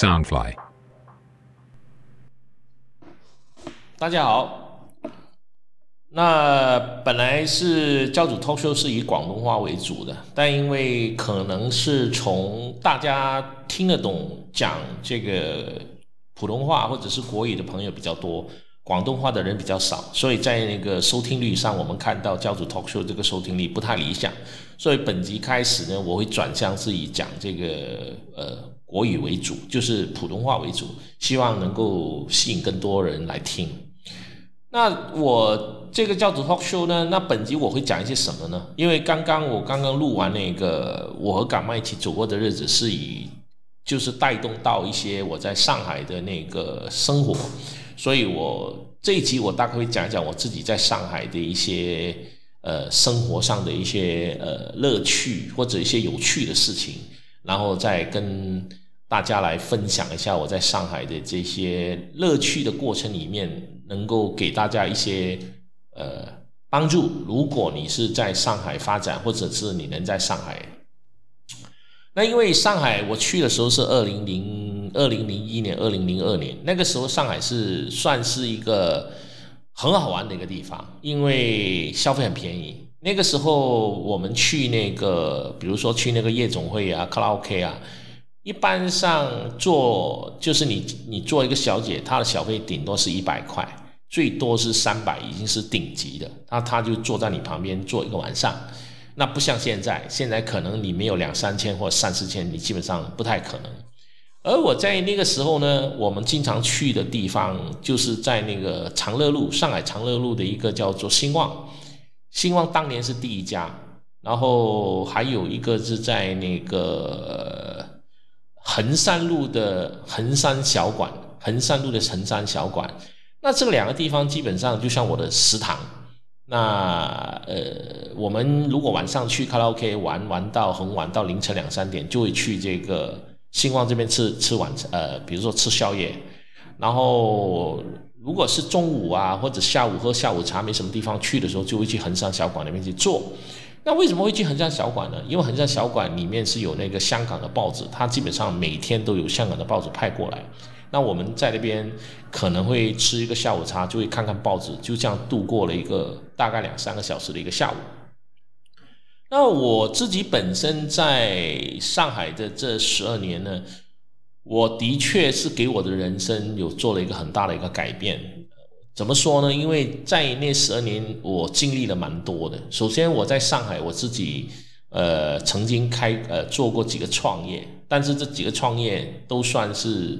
Soundfly。大家好，那本来是教主 talk show 是以广东话为主的，但因为可能是从大家听得懂讲这个普通话或者是国语的朋友比较多。广东话的人比较少，所以在那个收听率上，我们看到教主 talk show 这个收听率不太理想。所以本集开始呢，我会转向是以讲这个呃国语为主，就是普通话为主，希望能够吸引更多人来听。那我这个叫做 talk show 呢，那本集我会讲一些什么呢？因为刚刚我刚刚录完那个我和港麦一起走过的日子，是以就是带动到一些我在上海的那个生活。所以，我这一集我大概会讲一讲我自己在上海的一些呃生活上的一些呃乐趣或者一些有趣的事情，然后再跟大家来分享一下我在上海的这些乐趣的过程里面，能够给大家一些呃帮助。如果你是在上海发展，或者是你能在上海，那因为上海我去的时候是二零零。二零零一年、二零零二年那个时候，上海是算是一个很好玩的一个地方，因为消费很便宜。那个时候我们去那个，比如说去那个夜总会啊、卡拉 OK 啊，一般上做就是你你做一个小姐，她的小费顶多是一百块，最多是三百，已经是顶级的。那她就坐在你旁边坐一个晚上，那不像现在，现在可能你没有两三千或三四千，你基本上不太可能。而我在那个时候呢，我们经常去的地方就是在那个长乐路，上海长乐路的一个叫做兴旺，兴旺当年是第一家，然后还有一个是在那个衡山路的衡山小馆，衡山路的衡山小馆，那这两个地方基本上就像我的食堂，那呃，我们如果晚上去卡拉 OK 玩玩到很晚，到凌晨两三点，就会去这个。兴旺这边吃吃晚，呃，比如说吃宵夜，然后如果是中午啊或者下午喝下午茶没什么地方去的时候，就会去衡山小馆那边去坐。那为什么会去恒山小馆呢？因为恒山小馆里面是有那个香港的报纸，它基本上每天都有香港的报纸派过来。那我们在那边可能会吃一个下午茶，就会看看报纸，就这样度过了一个大概两三个小时的一个下午。那我自己本身在上海的这十二年呢，我的确是给我的人生有做了一个很大的一个改变。怎么说呢？因为在那十二年，我经历了蛮多的。首先，我在上海，我自己呃曾经开呃做过几个创业，但是这几个创业都算是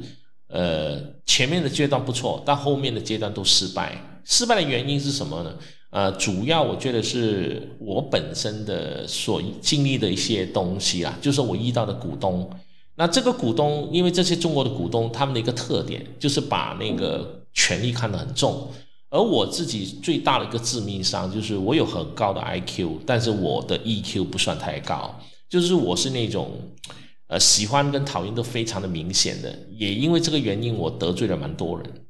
呃前面的阶段不错，但后面的阶段都失败。失败的原因是什么呢？呃，主要我觉得是我本身的所经历的一些东西啦，就是我遇到的股东。那这个股东，因为这些中国的股东，他们的一个特点就是把那个权力看得很重。而我自己最大的一个致命伤就是我有很高的 IQ，但是我的 EQ 不算太高，就是我是那种呃喜欢跟讨厌都非常的明显的。也因为这个原因，我得罪了蛮多人。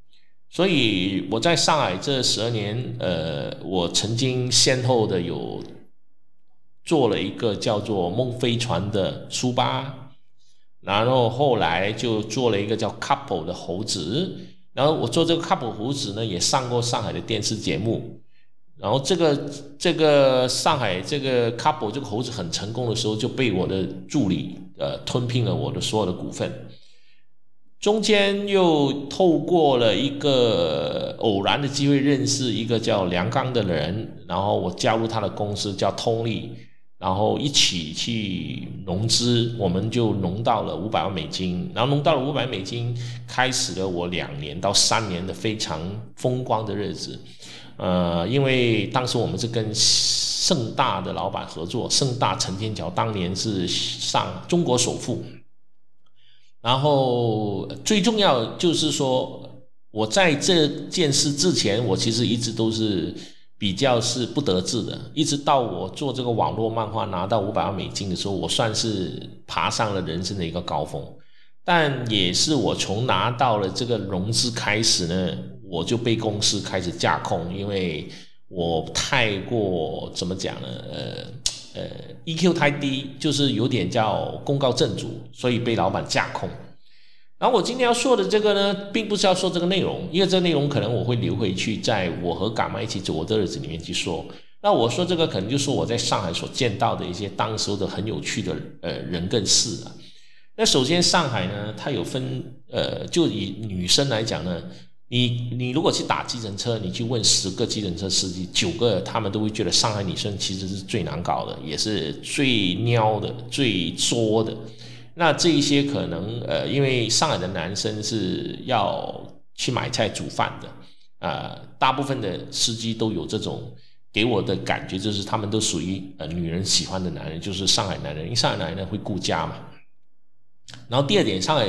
所以我在上海这十二年，呃，我曾经先后的有做了一个叫做梦飞船的书吧，然后后来就做了一个叫 Couple 的猴子，然后我做这个 Couple 猴子呢，也上过上海的电视节目，然后这个这个上海这个 Couple 这个猴子很成功的时候，就被我的助理呃吞并了我的所有的股份。中间又透过了一个偶然的机会认识一个叫梁刚的人，然后我加入他的公司叫通力，然后一起去融资，我们就融到了五百万美金，然后融到了五百美金，开始了我两年到三年的非常风光的日子。呃，因为当时我们是跟盛大的老板合作，盛大陈天桥当年是上中国首富。然后最重要就是说，我在这件事之前，我其实一直都是比较是不得志的。一直到我做这个网络漫画拿到五百万美金的时候，我算是爬上了人生的一个高峰。但也是我从拿到了这个融资开始呢，我就被公司开始架空，因为我太过怎么讲呢？呃。呃，EQ 太低，就是有点叫功高震主，所以被老板架空。然后我今天要说的这个呢，并不是要说这个内容，因为这个内容可能我会留回去，在我和港妈一起走我的日子里面去说。那我说这个可能就是我在上海所见到的一些当时的很有趣的呃人跟事啊。那首先上海呢，它有分呃，就以女生来讲呢，你你如果去打计程车，你去问十个计程车司机，九个他们都会觉得上海女生其实是最难搞的，也是最喵的、最作的。那这一些可能呃，因为上海的男生是要去买菜煮饭的，啊，大部分的司机都有这种给我的感觉，就是他们都属于呃女人喜欢的男人，就是上海男人，因为上海男人会顾家嘛。然后第二点，上海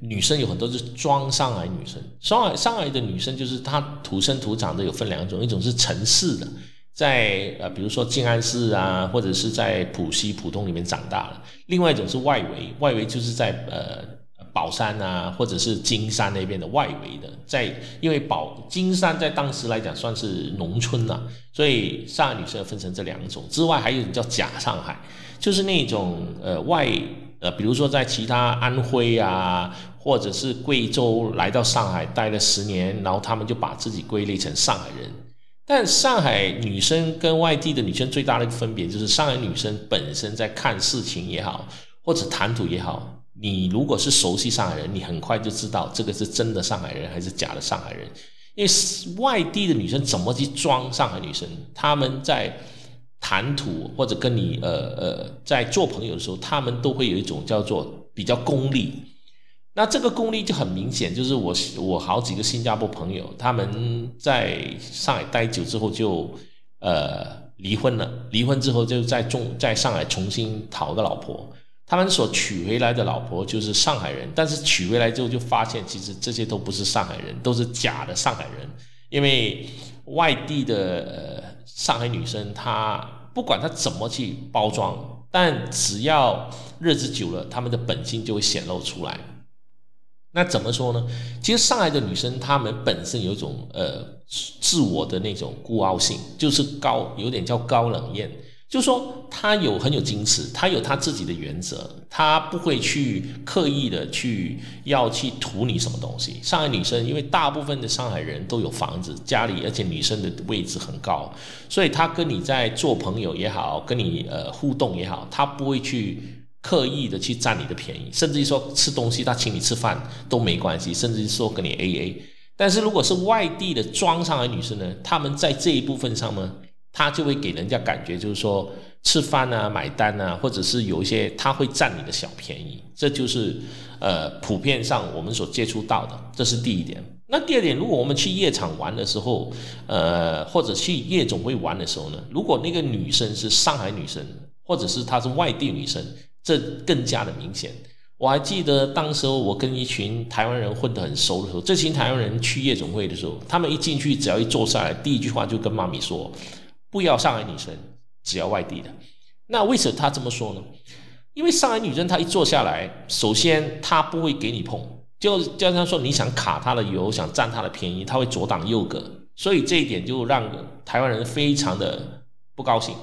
女生有很多是装上海女生，上海上海的女生就是她土生土长的有分两种，一种是城市的。在呃，比如说静安寺啊，或者是在浦西、浦东里面长大的。另外一种是外围，外围就是在呃宝山啊，或者是金山那边的外围的。在因为宝金山在当时来讲算是农村呐，所以上海女生分成这两种。之外还有一种叫假上海，就是那种呃外呃，比如说在其他安徽啊，或者是贵州来到上海待了十年，然后他们就把自己归类成上海人。但上海女生跟外地的女生最大的一个分别就是，上海女生本身在看事情也好，或者谈吐也好，你如果是熟悉上海人，你很快就知道这个是真的上海人还是假的上海人。因为外地的女生怎么去装上海女生，他们在谈吐或者跟你呃呃在做朋友的时候，他们都会有一种叫做比较功利。那这个功力就很明显，就是我我好几个新加坡朋友，他们在上海待久之后就呃离婚了，离婚之后就在中在上海重新讨个老婆，他们所娶回来的老婆就是上海人，但是娶回来之后就发现其实这些都不是上海人，都是假的上海人，因为外地的上海女生她不管她怎么去包装，但只要日子久了，她们的本性就会显露出来。那怎么说呢？其实上海的女生，她们本身有一种呃自我的那种孤傲性，就是高，有点叫高冷艳，就是说她有很有矜持，她有她自己的原则，她不会去刻意的去要去图你什么东西。上海女生，因为大部分的上海人都有房子，家里而且女生的位置很高，所以她跟你在做朋友也好，跟你呃互动也好，她不会去。刻意的去占你的便宜，甚至于说吃东西他请你吃饭都没关系，甚至于说跟你 A A。但是如果是外地的装上海女生呢，他们在这一部分上呢，他就会给人家感觉就是说吃饭啊、买单啊，或者是有一些他会占你的小便宜，这就是呃普遍上我们所接触到的，这是第一点。那第二点，如果我们去夜场玩的时候，呃，或者去夜总会玩的时候呢，如果那个女生是上海女生，或者是她是外地女生。这更加的明显。我还记得当时候我跟一群台湾人混得很熟的时候，这群台湾人去夜总会的时候，他们一进去，只要一坐下来，第一句话就跟妈咪说：“不要上海女生，只要外地的。”那为什么他这么说呢？因为上海女生她一坐下来，首先她不会给你碰，就就像说你想卡她的油，想占她的便宜，她会左挡右隔，所以这一点就让台湾人非常的不高兴。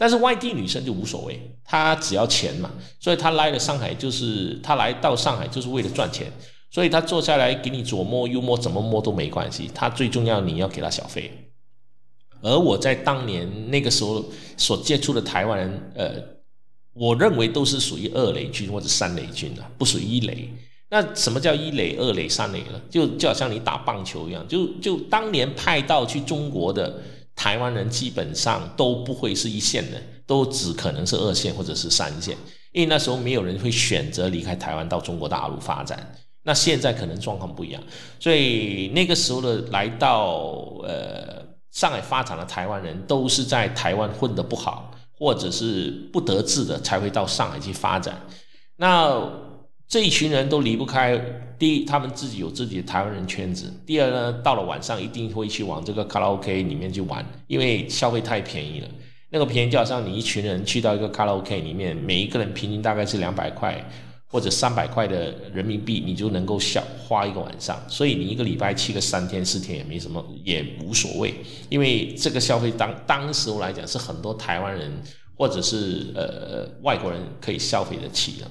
但是外地女生就无所谓，她只要钱嘛，所以她来了上海就是她来到上海就是为了赚钱，所以她坐下来给你左摸右摸怎么摸都没关系，她最重要你要给她小费。而我在当年那个时候所接触的台湾人，呃，我认为都是属于二雷军或者三雷军的，不属于一雷。那什么叫一垒、二垒、三垒呢？就就好像你打棒球一样，就就当年派到去中国的。台湾人基本上都不会是一线的，都只可能是二线或者是三线，因为那时候没有人会选择离开台湾到中国大陆发展。那现在可能状况不一样，所以那个时候的来到呃上海发展的台湾人，都是在台湾混得不好，或者是不得志的，才会到上海去发展。那这一群人都离不开，第一，他们自己有自己的台湾人圈子；第二呢，到了晚上一定会去往这个卡拉 OK 里面去玩，因为消费太便宜了。那个便宜就好像你一群人去到一个卡拉 OK 里面，每一个人平均大概是两百块或者三百块的人民币，你就能够消花一个晚上。所以你一个礼拜去个三天四天也没什么，也无所谓，因为这个消费当当时来讲是很多台湾人或者是呃外国人可以消费得起的。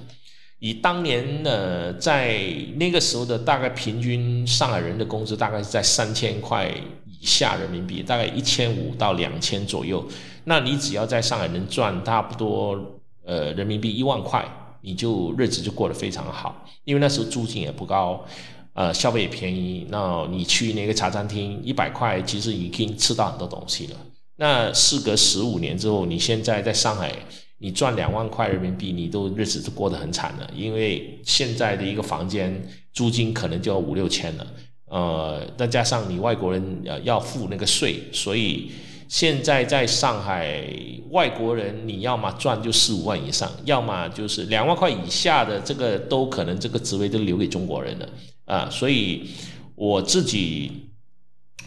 以当年呢，在那个时候的大概平均上海人的工资大概是在三千块以下人民币，大概一千五到两千左右。那你只要在上海能赚差不多呃人民币一万块，你就日子就过得非常好，因为那时候租金也不高，呃消费也便宜。那你去那个茶餐厅一百块，其实已经吃到很多东西了。那事隔十五年之后，你现在在上海。你赚两万块人民币，你都日子都过得很惨了，因为现在的一个房间租金可能就要五六千了，呃，再加上你外国人呃要付那个税，所以现在在上海外国人你要么赚就四五万以上，要么就是两万块以下的这个都可能这个职位都留给中国人了啊，所以我自己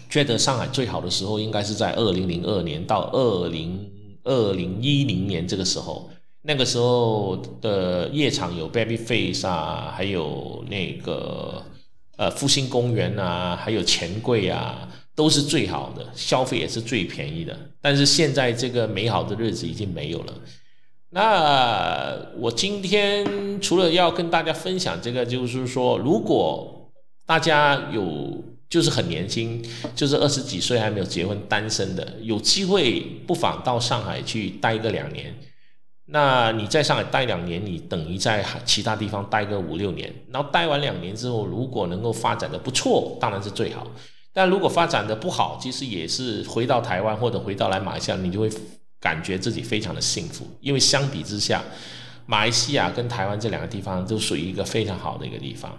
觉得上海最好的时候应该是在二零零二年到二零。二零一零年这个时候，那个时候的夜场有 Babyface 啊，还有那个呃复兴公园啊，还有钱柜啊，都是最好的，消费也是最便宜的。但是现在这个美好的日子已经没有了。那我今天除了要跟大家分享这个，就是说，如果大家有。就是很年轻，就是二十几岁还没有结婚单身的，有机会不妨到上海去待个两年。那你在上海待两年，你等于在其他地方待个五六年。然后待完两年之后，如果能够发展的不错，当然是最好。但如果发展的不好，其实也是回到台湾或者回到来马来西亚，你就会感觉自己非常的幸福。因为相比之下，马来西亚跟台湾这两个地方都属于一个非常好的一个地方。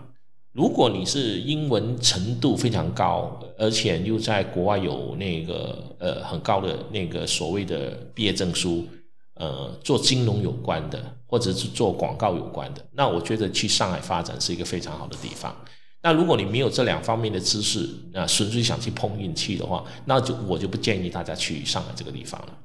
如果你是英文程度非常高，而且又在国外有那个呃很高的那个所谓的毕业证书，呃，做金融有关的，或者是做广告有关的，那我觉得去上海发展是一个非常好的地方。那如果你没有这两方面的知识，那纯粹想去碰运气的话，那就我就不建议大家去上海这个地方了。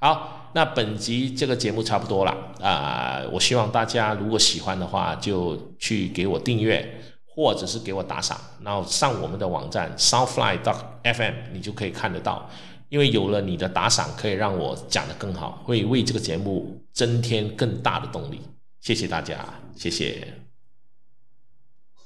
好，那本集这个节目差不多了啊，我希望大家如果喜欢的话，就去给我订阅。或者是给我打赏，然后上我们的网站 Southfly.fm，你就可以看得到。因为有了你的打赏，可以让我讲得更好，会为这个节目增添更大的动力。谢谢大家，谢谢。